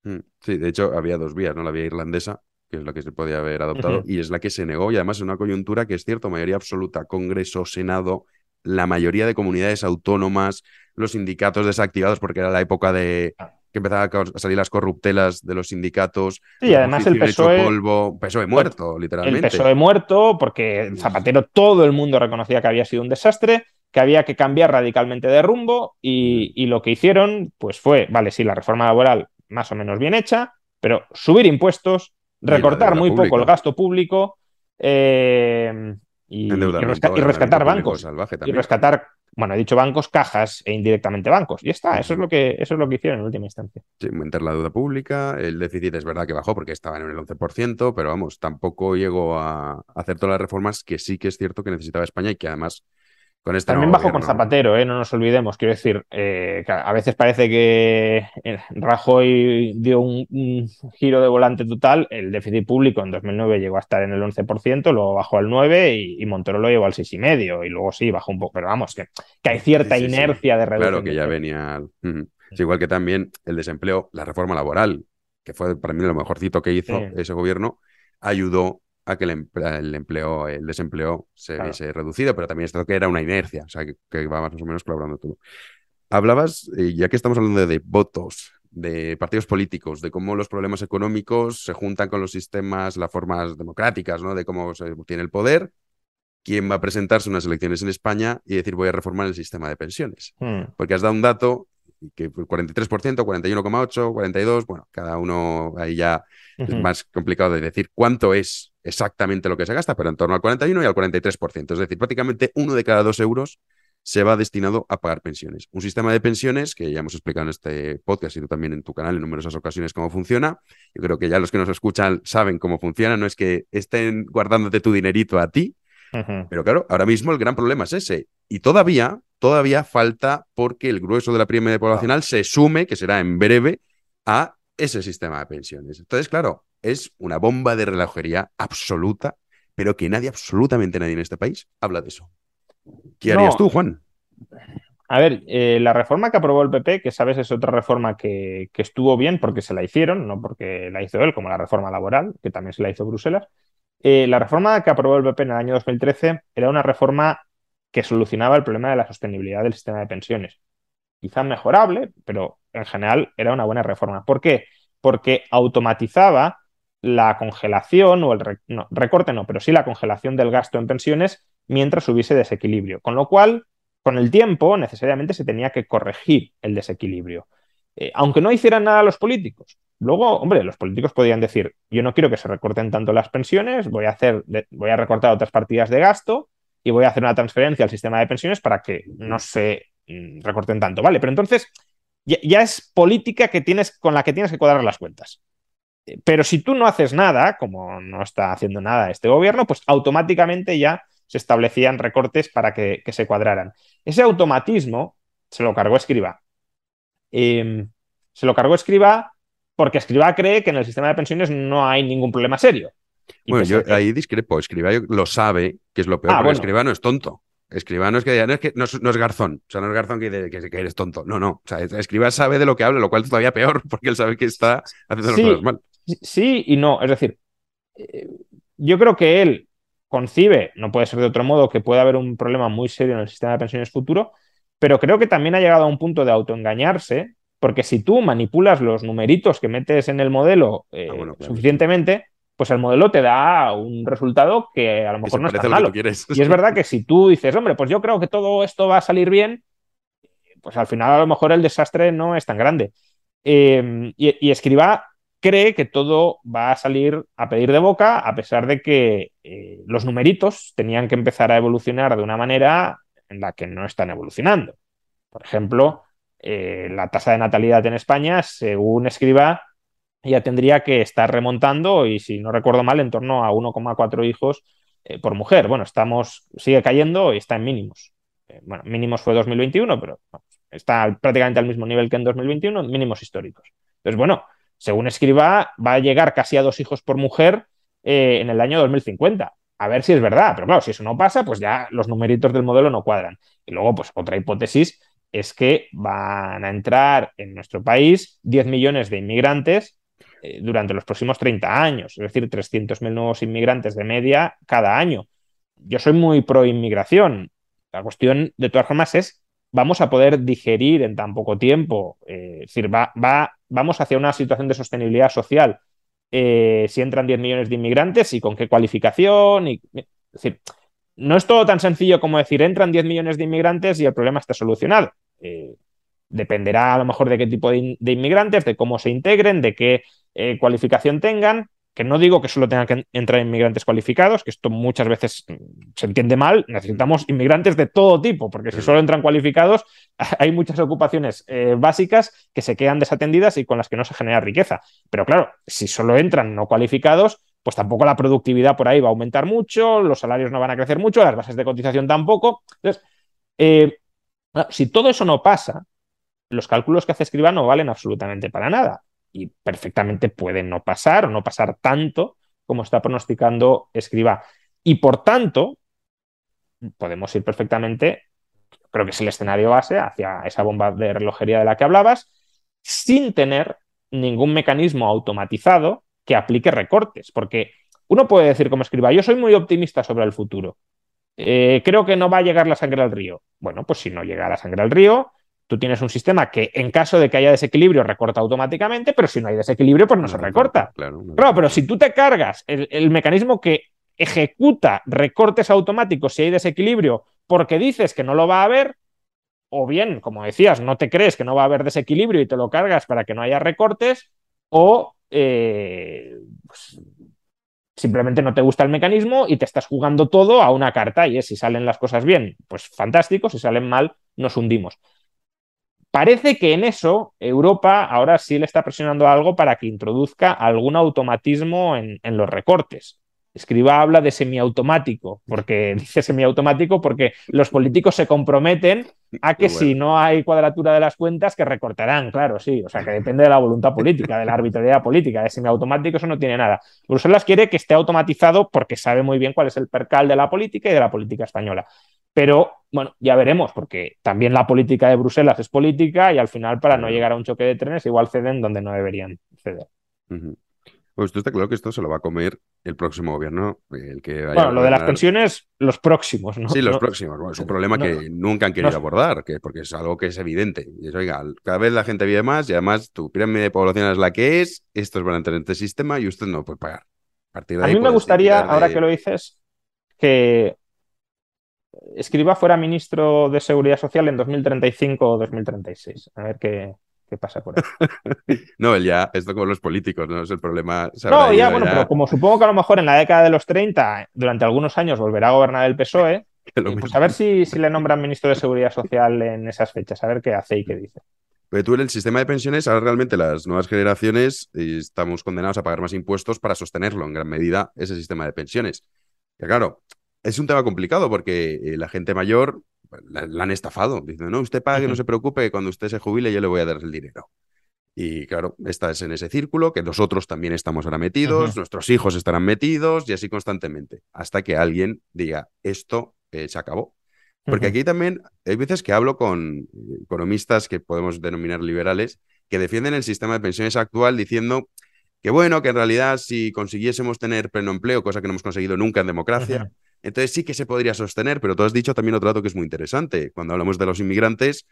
Mm, sí, de hecho había dos vías, ¿no? La vía irlandesa, que es la que se podía haber adoptado, y es la que se negó, y además es una coyuntura que es cierto, mayoría absoluta, Congreso, Senado, la mayoría de comunidades autónomas, los sindicatos desactivados, porque era la época de que empezaban a salir las corruptelas de los sindicatos. y además el PSOE... Polvo, PSOE muerto, literalmente. El PSOE muerto, porque Zapatero todo el mundo reconocía que había sido un desastre, que había que cambiar radicalmente de rumbo, y, y lo que hicieron, pues fue, vale, sí, la reforma laboral más o menos bien hecha, pero subir impuestos, recortar muy poco el gasto público eh, y, rescatar bancos. Y rescatar, bueno, he dicho bancos, cajas e indirectamente bancos. Y está, eso es lo que, eso es lo que hicieron en última instancia. Sí, aumentar la deuda pública, el déficit es verdad que bajó porque estaba en el 11%, pero vamos, tampoco llegó a hacer todas las reformas que sí que es cierto que necesitaba España y que además este También bajo con Zapatero, ¿eh? no nos olvidemos. Quiero decir, eh, a veces parece que eh, Rajoy dio un, giro de volante total. El déficit público en 2009 llegó a estar en el 11%, luego bajó al 9% y, Montero lo llevó al 6,5%. Y luego sí, bajó un poco. Pero vamos, que, hay cierta inercia de reducción. Claro, que ya venía. igual que también el desempleo, la reforma laboral, que fue para mí lo mejorcito que hizo ese gobierno, ayudó a que el, empleo, el desempleo se hubiese reducido, pero también esto que era una inercia, o sea, que, va más o menos colaborando todo. Hablabas, eh, ya que estamos hablando de, votos, de partidos políticos, de cómo los problemas económicos se juntan con los sistemas, las formas democráticas, ¿no? De cómo se tiene el poder, quién va a presentarse unas elecciones en España y decir voy a reformar el sistema de pensiones. Hmm. Porque has dado un dato que 43%, 41,8, 42, bueno, cada uno ahí ya es más complicado de decir cuánto es exactamente lo que se gasta, pero en torno al 41 y al 43%. Es decir, prácticamente uno de cada dos euros se va destinado a pagar pensiones. Un sistema de pensiones que ya hemos explicado en este podcast y tú también en tu canal en numerosas ocasiones cómo funciona. Yo creo que ya los que nos escuchan saben cómo funciona. No es que estén guardándote tu dinerito a ti, pero claro, ahora mismo el gran problema es ese. Y todavía, todavía falta porque el grueso de la pirámide poblacional se sume, que será en breve, a ese sistema de pensiones. Entonces, claro, es una bomba de relojería absoluta, pero que nadie, absolutamente nadie en este país, habla de eso. ¿Qué harías tú, Juan? A ver, eh, la reforma que aprobó el PP, que sabes es otra reforma que, estuvo bien porque se la hicieron, no porque la hizo él, como la reforma laboral, que también se la hizo Bruselas. Eh, la reforma que aprobó el PP en el año 2013 era una reforma que solucionaba el problema de la sostenibilidad del sistema de pensiones. Quizá mejorable, pero en general era una buena reforma. ¿Por qué? Porque automatizaba la congelación o el recorte no, pero sí la congelación del gasto en pensiones mientras hubiese desequilibrio. Con lo cual, con el tiempo, necesariamente se tenía que corregir el desequilibrio. Eh, aunque no hicieran nada los políticos. Luego, hombre, los políticos podían decir, yo no quiero que se recorten tanto las pensiones, voy a, hacer, voy a recortar otras partidas de gasto y voy a hacer una transferencia al sistema de pensiones para que no se mm, recorten tanto, ¿vale? Pero entonces ya, es política que tienes, con la que tienes que cuadrar las cuentas. Pero si tú no haces nada, como no está haciendo nada este gobierno, pues automáticamente ya se establecían recortes para que, se cuadraran. Ese automatismo se lo cargó Escriba. Em, se lo cargó Escriba porque Escriba cree que en el sistema de pensiones no hay ningún problema serio. bueno, yo ahí discrepo. Escriba lo sabe, que es lo peor, ah, porque Escriba no es tonto. Escriba no es que no es, que, no es, garzón, o sea, no es garzón que, que, que, eres tonto. No, no. O sea, Escriba sabe de lo que habla, lo cual es todavía peor, porque él sabe que está haciendo las cosas mal. Sí y no. Es decir, eh, yo creo que él concibe, no puede ser de otro modo, que puede haber un problema muy serio en el sistema de pensiones futuro, pero creo que también ha llegado a un punto de autoengañarse porque si tú manipulas los numeritos que metes en el modelo eh, ah, suficientemente, pues el modelo te da un resultado que a lo mejor no es tan malo. Y es verdad que si tú dices, hombre, pues yo creo que todo esto va a salir bien, pues al final a lo mejor el desastre no es tan grande. Em, y, Escriba cree que todo va a salir a pedir de boca, a pesar de que eh, los numeritos tenían que empezar a evolucionar de una manera en la que no están evolucionando. Por ejemplo, eh, la tasa de natalidad en España, según escriba, ya tendría que estar remontando y, si no recuerdo mal, en torno a 1,4 hijos eh, por mujer. Bueno, estamos, sigue cayendo y está en mínimos. Eh, bueno, mínimos fue 2021, pero está prácticamente al mismo nivel que en 2021, mínimos históricos. Entonces, bueno, según escriba, va a llegar casi a dos hijos por mujer en el año 2050 a ver si es verdad. Pero claro, si eso no pasa, pues ya los numeritos del modelo no cuadran. Y luego, pues otra hipótesis es que van a entrar en nuestro país 10 millones de inmigrantes eh, durante los próximos 30 años, es decir, 300.000 nuevos inmigrantes de media cada año. Yo soy muy pro inmigración. La cuestión, de todas formas, es, ¿vamos a poder digerir en tan poco tiempo? Eh, es decir, va, va, vamos hacia una situación de sostenibilidad social eh, si entran 10 millones de inmigrantes y con qué cualificación. Y, decir, no es todo tan sencillo como decir, entran 10 millones de inmigrantes y el problema está solucionado. Dependerá a lo mejor de qué tipo de, inmigrantes, de cómo se integren, de qué eh, cualificación tengan, que no digo que solo tengan que entrar inmigrantes cualificados, que esto muchas veces mm, se entiende mal, necesitamos inmigrantes de todo tipo, porque si solo entran cualificados, hay muchas ocupaciones eh, básicas que se quedan desatendidas y con las que no se genera riqueza. Pero claro, si solo entran no cualificados, pues tampoco la productividad por ahí va a aumentar mucho, los salarios no van a crecer mucho, las bases de cotización tampoco. Entonces, si todo eso no pasa, los cálculos que hace Escriba no valen absolutamente para nada y perfectamente pueden no pasar o no pasar tanto como está pronosticando Escriba. Y por tanto, podemos ir perfectamente, creo que es el escenario base, hacia esa bomba de relojería de la que hablabas, sin tener ningún mecanismo automatizado que aplique recortes, porque uno puede decir como escriba, yo soy muy optimista sobre el futuro, eh, creo que no va a llegar la sangre al río. Bueno, pues si no llega la sangre al río, tú tienes un sistema que en caso de que haya desequilibrio recorta automáticamente, pero si no hay desequilibrio, pues no, se recorta. Claro, pero si tú te cargas el, mecanismo que ejecuta recortes automáticos si hay desequilibrio porque dices que no lo va a haber, o bien, como decías, no te crees que no va a haber desequilibrio y te lo cargas para que no haya recortes, o eh, pues, simplemente no te gusta el mecanismo y te estás jugando todo a una carta y es si salen las cosas bien, pues fantástico, si salen mal, nos hundimos. Parece que en eso Europa ahora sí le está presionando algo para que introduzca algún automatismo en, en los recortes. Escriba habla de semiautomático, porque dice semiautomático porque los políticos se comprometen a que si no hay cuadratura de las cuentas, que recortarán, claro, sí. O sea, que depende de la voluntad política, de la arbitrariedad política. De semiautomático eso no tiene nada. Bruselas quiere que esté automatizado porque sabe muy bien cuál es el percal de la política y de la política española. Pero bueno, ya veremos, porque también la política de Bruselas es política y al final, para no llegar a un choque de trenes, igual ceden donde no deberían ceder. Pues esto está claro que esto se lo va a comer el próximo gobierno, el que Bueno, lo de las pensiones, los próximos, ¿no? Sí, los próximos. es un problema que nunca han querido abordar, que, porque es algo que es evidente. Y es, oiga, cada vez la gente vive más y además tu pirámide de población es la que es, estos van a tener este sistema y usted no puede pagar. A, mí me gustaría, ahora que lo dices, que Escriba fuera ministro de Seguridad Social en 2035 o 2036. A ver qué, pasa por ahí. no, ya, esto como los políticos, ¿no? Es el problema. No, ya, bueno, pero como supongo que a lo mejor en la década de los 30, durante algunos años, volverá a gobernar el PSOE, pues a ver si, si le nombran ministro de Seguridad Social en esas fechas, a ver qué hace y qué dice. Pero tú en el sistema de pensiones, ahora realmente las nuevas generaciones eh, estamos condenados a pagar más impuestos para sostenerlo en gran medida ese sistema de pensiones. Que claro, es un tema complicado porque eh, la gente mayor la, han estafado. Dicen, no, usted pague, no se preocupe, cuando usted se jubile yo le voy a dar el dinero. Y claro, estás en ese círculo que nosotros también estamos ahora metidos, nuestros hijos estarán metidos y así constantemente, hasta que alguien diga, esto eh, se acabó. Porque aquí también hay veces que hablo con economistas que podemos denominar liberales, que defienden el sistema de pensiones actual diciendo que bueno, que en realidad si consiguiésemos tener pleno empleo, cosa que no hemos conseguido nunca en democracia, entonces sí que se podría sostener, pero tú has dicho también otro dato que es muy interesante. Cuando hablamos de los inmigrantes,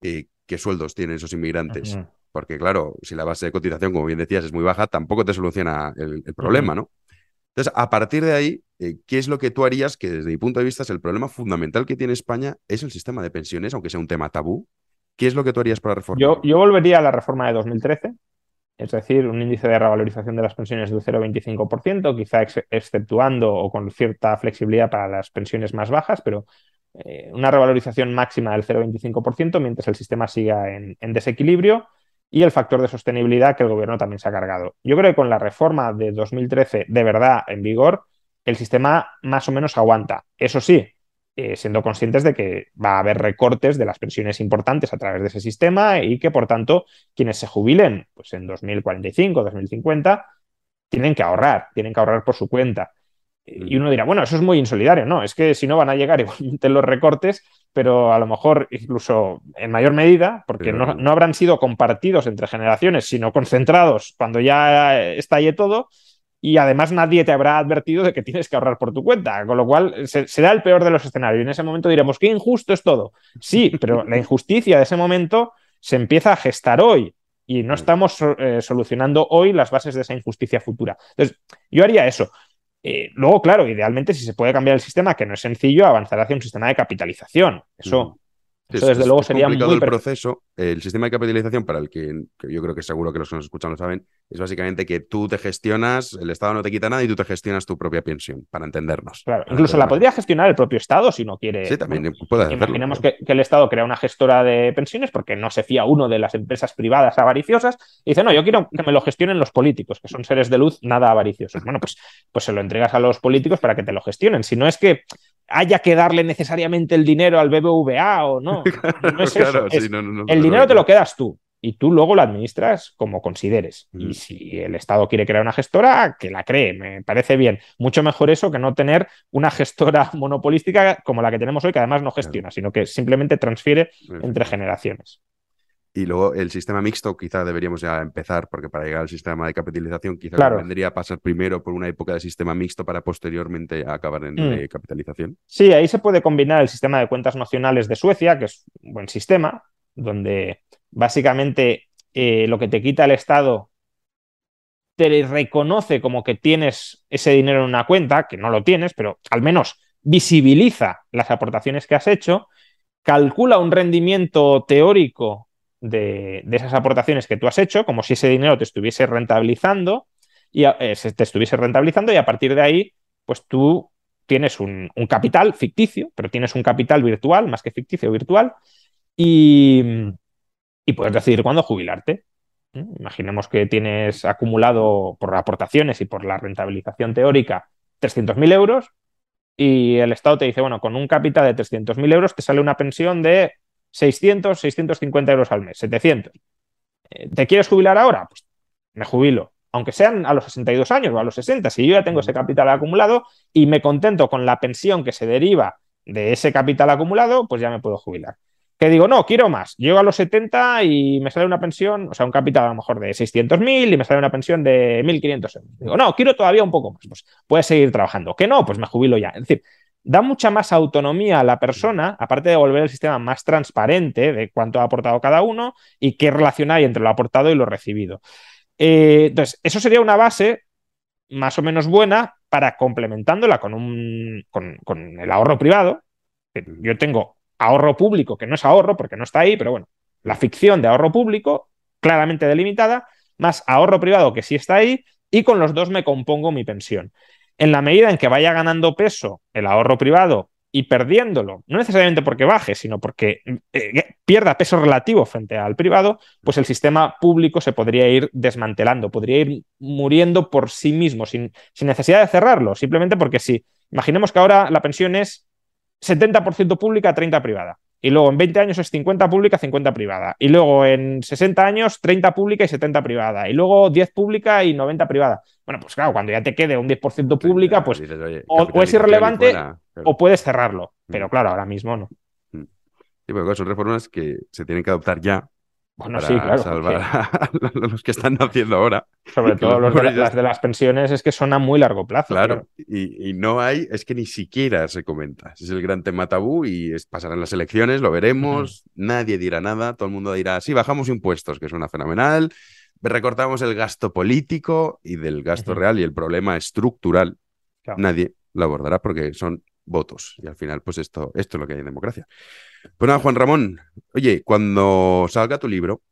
eh, ¿qué sueldos tienen esos inmigrantes? Porque claro, si la base de cotización, como bien decías, es muy baja, tampoco te soluciona el, problema, ¿no? Entonces, a partir de ahí, eh, ¿qué es lo que tú harías? Que desde mi punto de vista es el problema fundamental que tiene España, es el sistema de pensiones, aunque sea un tema tabú. ¿Qué es lo que tú harías para reformar? Yo, yo volvería a la reforma de 2013, es decir, un índice de revalorización de las pensiones del 0,25%, quizá exceptuando o con cierta flexibilidad para las pensiones más bajas, pero eh, una revalorización máxima del 0,25% mientras el sistema siga en desequilibrio y el factor de sostenibilidad que el gobierno también se ha cargado. Yo creo que con la reforma de 2013 de verdad en vigor, el sistema más o menos aguanta. Eso sí, eh, siendo conscientes de que va a haber recortes de las pensiones importantes a través de ese sistema y que, por tanto, quienes se jubilen pues, en 2045, 2050, tienen que ahorrar, tienen que ahorrar por su cuenta. Y uno dirá, bueno, eso es muy insolidario, ¿no? Es que si no van a llegar igualmente los recortes, pero a lo mejor incluso en mayor medida, porque no, no, habrán sido compartidos entre generaciones, sino concentrados cuando ya estalle todo, y además nadie te habrá advertido de que tienes que ahorrar por tu cuenta, con lo cual será el peor de los escenarios. Y en ese momento diremos, qué injusto es todo. Sí, pero la injusticia de ese momento se empieza a gestar hoy y no estamos eh, solucionando hoy las bases de esa injusticia futura. Entonces, yo haría eso. Eh, luego, claro, idealmente, si se puede cambiar el sistema, que no es sencillo, avanzar hacia un sistema de capitalización. Eso, eso desde luego sería complicado el proceso. El sistema de capitalización, para el que, yo creo que seguro que los que nos escuchan lo saben, es básicamente que tú te gestionas, el Estado no te quita nada y tú te gestionas tu propia pensión, para entendernos. Claro, incluso la podría gestionar el propio Estado si no quiere. Sí, también puede hacerlo. Imaginemos que, el Estado crea una gestora de pensiones porque no se fía uno de las empresas privadas avariciosas y dice, no, yo quiero que me lo gestionen los políticos, que son seres de luz nada avariciosos. Bueno, pues, pues se lo entregas a los políticos para que te lo gestionen. Si no es que haya que darle necesariamente el dinero al BBVA o no. No es eso. el dinero te lo quedas tú y tú luego lo administras como consideres. Y mm. si el Estado quiere crear una gestora, que la cree, me parece bien. Mucho mejor eso que no tener una gestora monopolística como la que tenemos hoy, que además no gestiona, sino que simplemente transfiere entre generaciones. Y luego el sistema mixto quizá deberíamos ya empezar, porque para llegar al sistema de capitalización quizá vendría a pasar primero por una época de sistema mixto para posteriormente acabar en mm. capitalización. Sí, ahí se puede combinar el sistema de cuentas nacionales de Suecia, que es un buen sistema, donde básicamente eh, lo que te quita el Estado te reconoce como que tienes ese dinero en una cuenta, que no lo tienes, pero al menos visibiliza las aportaciones que has hecho, calcula un rendimiento teórico de, esas aportaciones que tú has hecho, como si ese dinero te estuviese rentabilizando y eh, te estuviese rentabilizando y a partir de ahí, pues tú tienes un, capital ficticio, pero tienes un capital virtual, más que ficticio, virtual, y, y puedes decidir cuándo jubilarte. Imaginemos que tienes acumulado por aportaciones y por la rentabilización teórica 300.000 euros y el Estado te dice, bueno, con un capital de 300.000 euros te sale una pensión de 600, 650 euros al mes, 700. Eh, ¿Te quieres jubilar ahora? Pues me jubilo, aunque sean a los 62 años o a los 60, si yo ya tengo ese capital acumulado y me contento con la pensión que se deriva de ese capital acumulado, pues ya me puedo jubilar. Que digo, no, quiero más. Llego a los 70 y me sale una pensión, o sea, un capital a lo mejor de 600.000 y me sale una pensión de 1.500 euros. Digo, no, quiero todavía un poco más. Pues puedes seguir trabajando. Que no, pues me jubilo ya. Es decir, da mucha más autonomía a la persona, aparte de volver el sistema más transparente de cuánto ha aportado cada uno y qué relación hay entre lo aportado y lo recibido. Eh, entonces, eso sería una base más o menos buena para complementándola con, un, con, el ahorro privado. Yo tengo ahorro público, que no es ahorro porque no está ahí, pero bueno, la ficción de ahorro público claramente delimitada, más ahorro privado que sí está ahí, y con los dos me compongo mi pensión. En la medida en que vaya ganando peso el ahorro privado y perdiéndolo, no necesariamente porque baje, sino porque eh, pierda peso relativo frente al privado, pues el sistema público se podría ir desmantelando, podría ir muriendo por sí mismo, sin, sin necesidad de cerrarlo, simplemente porque si, imaginemos que ahora la pensión es 70% pública, 30% privada. Y luego en 20 años es 50 pública, 50 privada. Y luego en 60 años 30 pública y 70 privada. Y luego 10 pública y 90 privada. Bueno, pues claro, cuando ya te quede un 10% pública, pues o, es irrelevante o puedes cerrarlo. Pero mm. claro, ahora mismo no. Mm. Sí, porque son reformas que se tienen que adoptar ya bueno, sí, claro. Salvar a los que están naciendo ahora. Sobre todo los de, las de las pensiones es que son a muy largo plazo. Claro, y, no hay, es que ni siquiera se comenta. Es el gran tema tabú y es, pasarán las elecciones, lo veremos, nadie dirá nada, todo el mundo dirá, sí, bajamos impuestos, que suena fenomenal, recortamos el gasto político y del gasto real y el problema estructural. Nadie lo abordará porque son votos. Y al final, pues esto, esto es lo que hay en democracia. Pues nada, Juan Ramón, oye, cuando salga tu libro,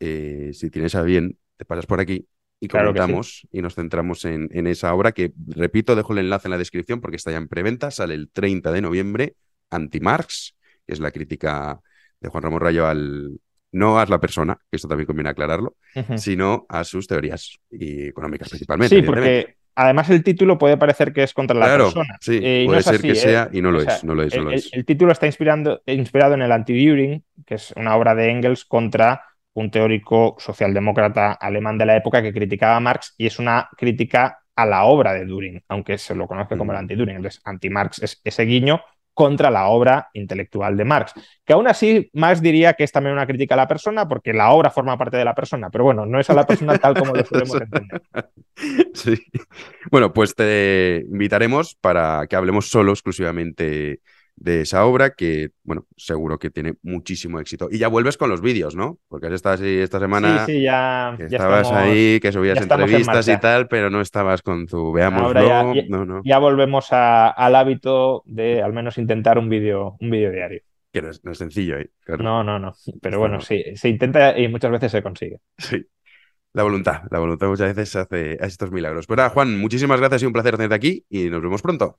eh, si tienes a bien, te pasas por aquí y comentamos y nos centramos en, en, esa obra que, repito, dejo el enlace en la descripción porque está ya en preventa, sale el 30 de noviembre, Anti-Marx, que es la crítica de Juan Ramón Rayo al, no a la persona, que esto también conviene aclararlo, sino a sus teorías y económicas principalmente. Sí, porque además el título puede parecer que es contra la persona. Sí, eh, puede ser que sea ¿eh? y no lo, es, no lo es. el, título está inspirando, inspirado en el Anti-Düring, que es una obra de Engels contra un teórico socialdemócrata alemán de la época que criticaba a Marx y es una crítica a la obra de Düring, aunque se lo conoce como el anti-Düring. Entonces, anti-Marx es ese guiño contra la obra intelectual de Marx. Que aún así, Marx diría que es también una crítica a la persona, porque la obra forma parte de la persona, pero bueno, no es a la persona tal como lo solemos entender. Sí. Bueno, pues te invitaremos para que hablemos solo exclusivamente de esa obra que, bueno, seguro que tiene muchísimo éxito. Y ya vuelves con los vídeos, ¿no? Porque has estado así esta semana. Sí, sí, ya. estabas ahí, que subías entrevistas y tal, pero no estabas con tu veamos ya, no, no. ya, volvemos al hábito de al menos intentar un vídeo un vídeo diario. Que no es, sencillo, ¿eh? No, no, no. Pero bueno, sí, se intenta y muchas veces se consigue. Sí. La voluntad, la voluntad muchas veces hace estos milagros. Pues nada, Juan, muchísimas gracias y un placer tenerte aquí y nos vemos pronto.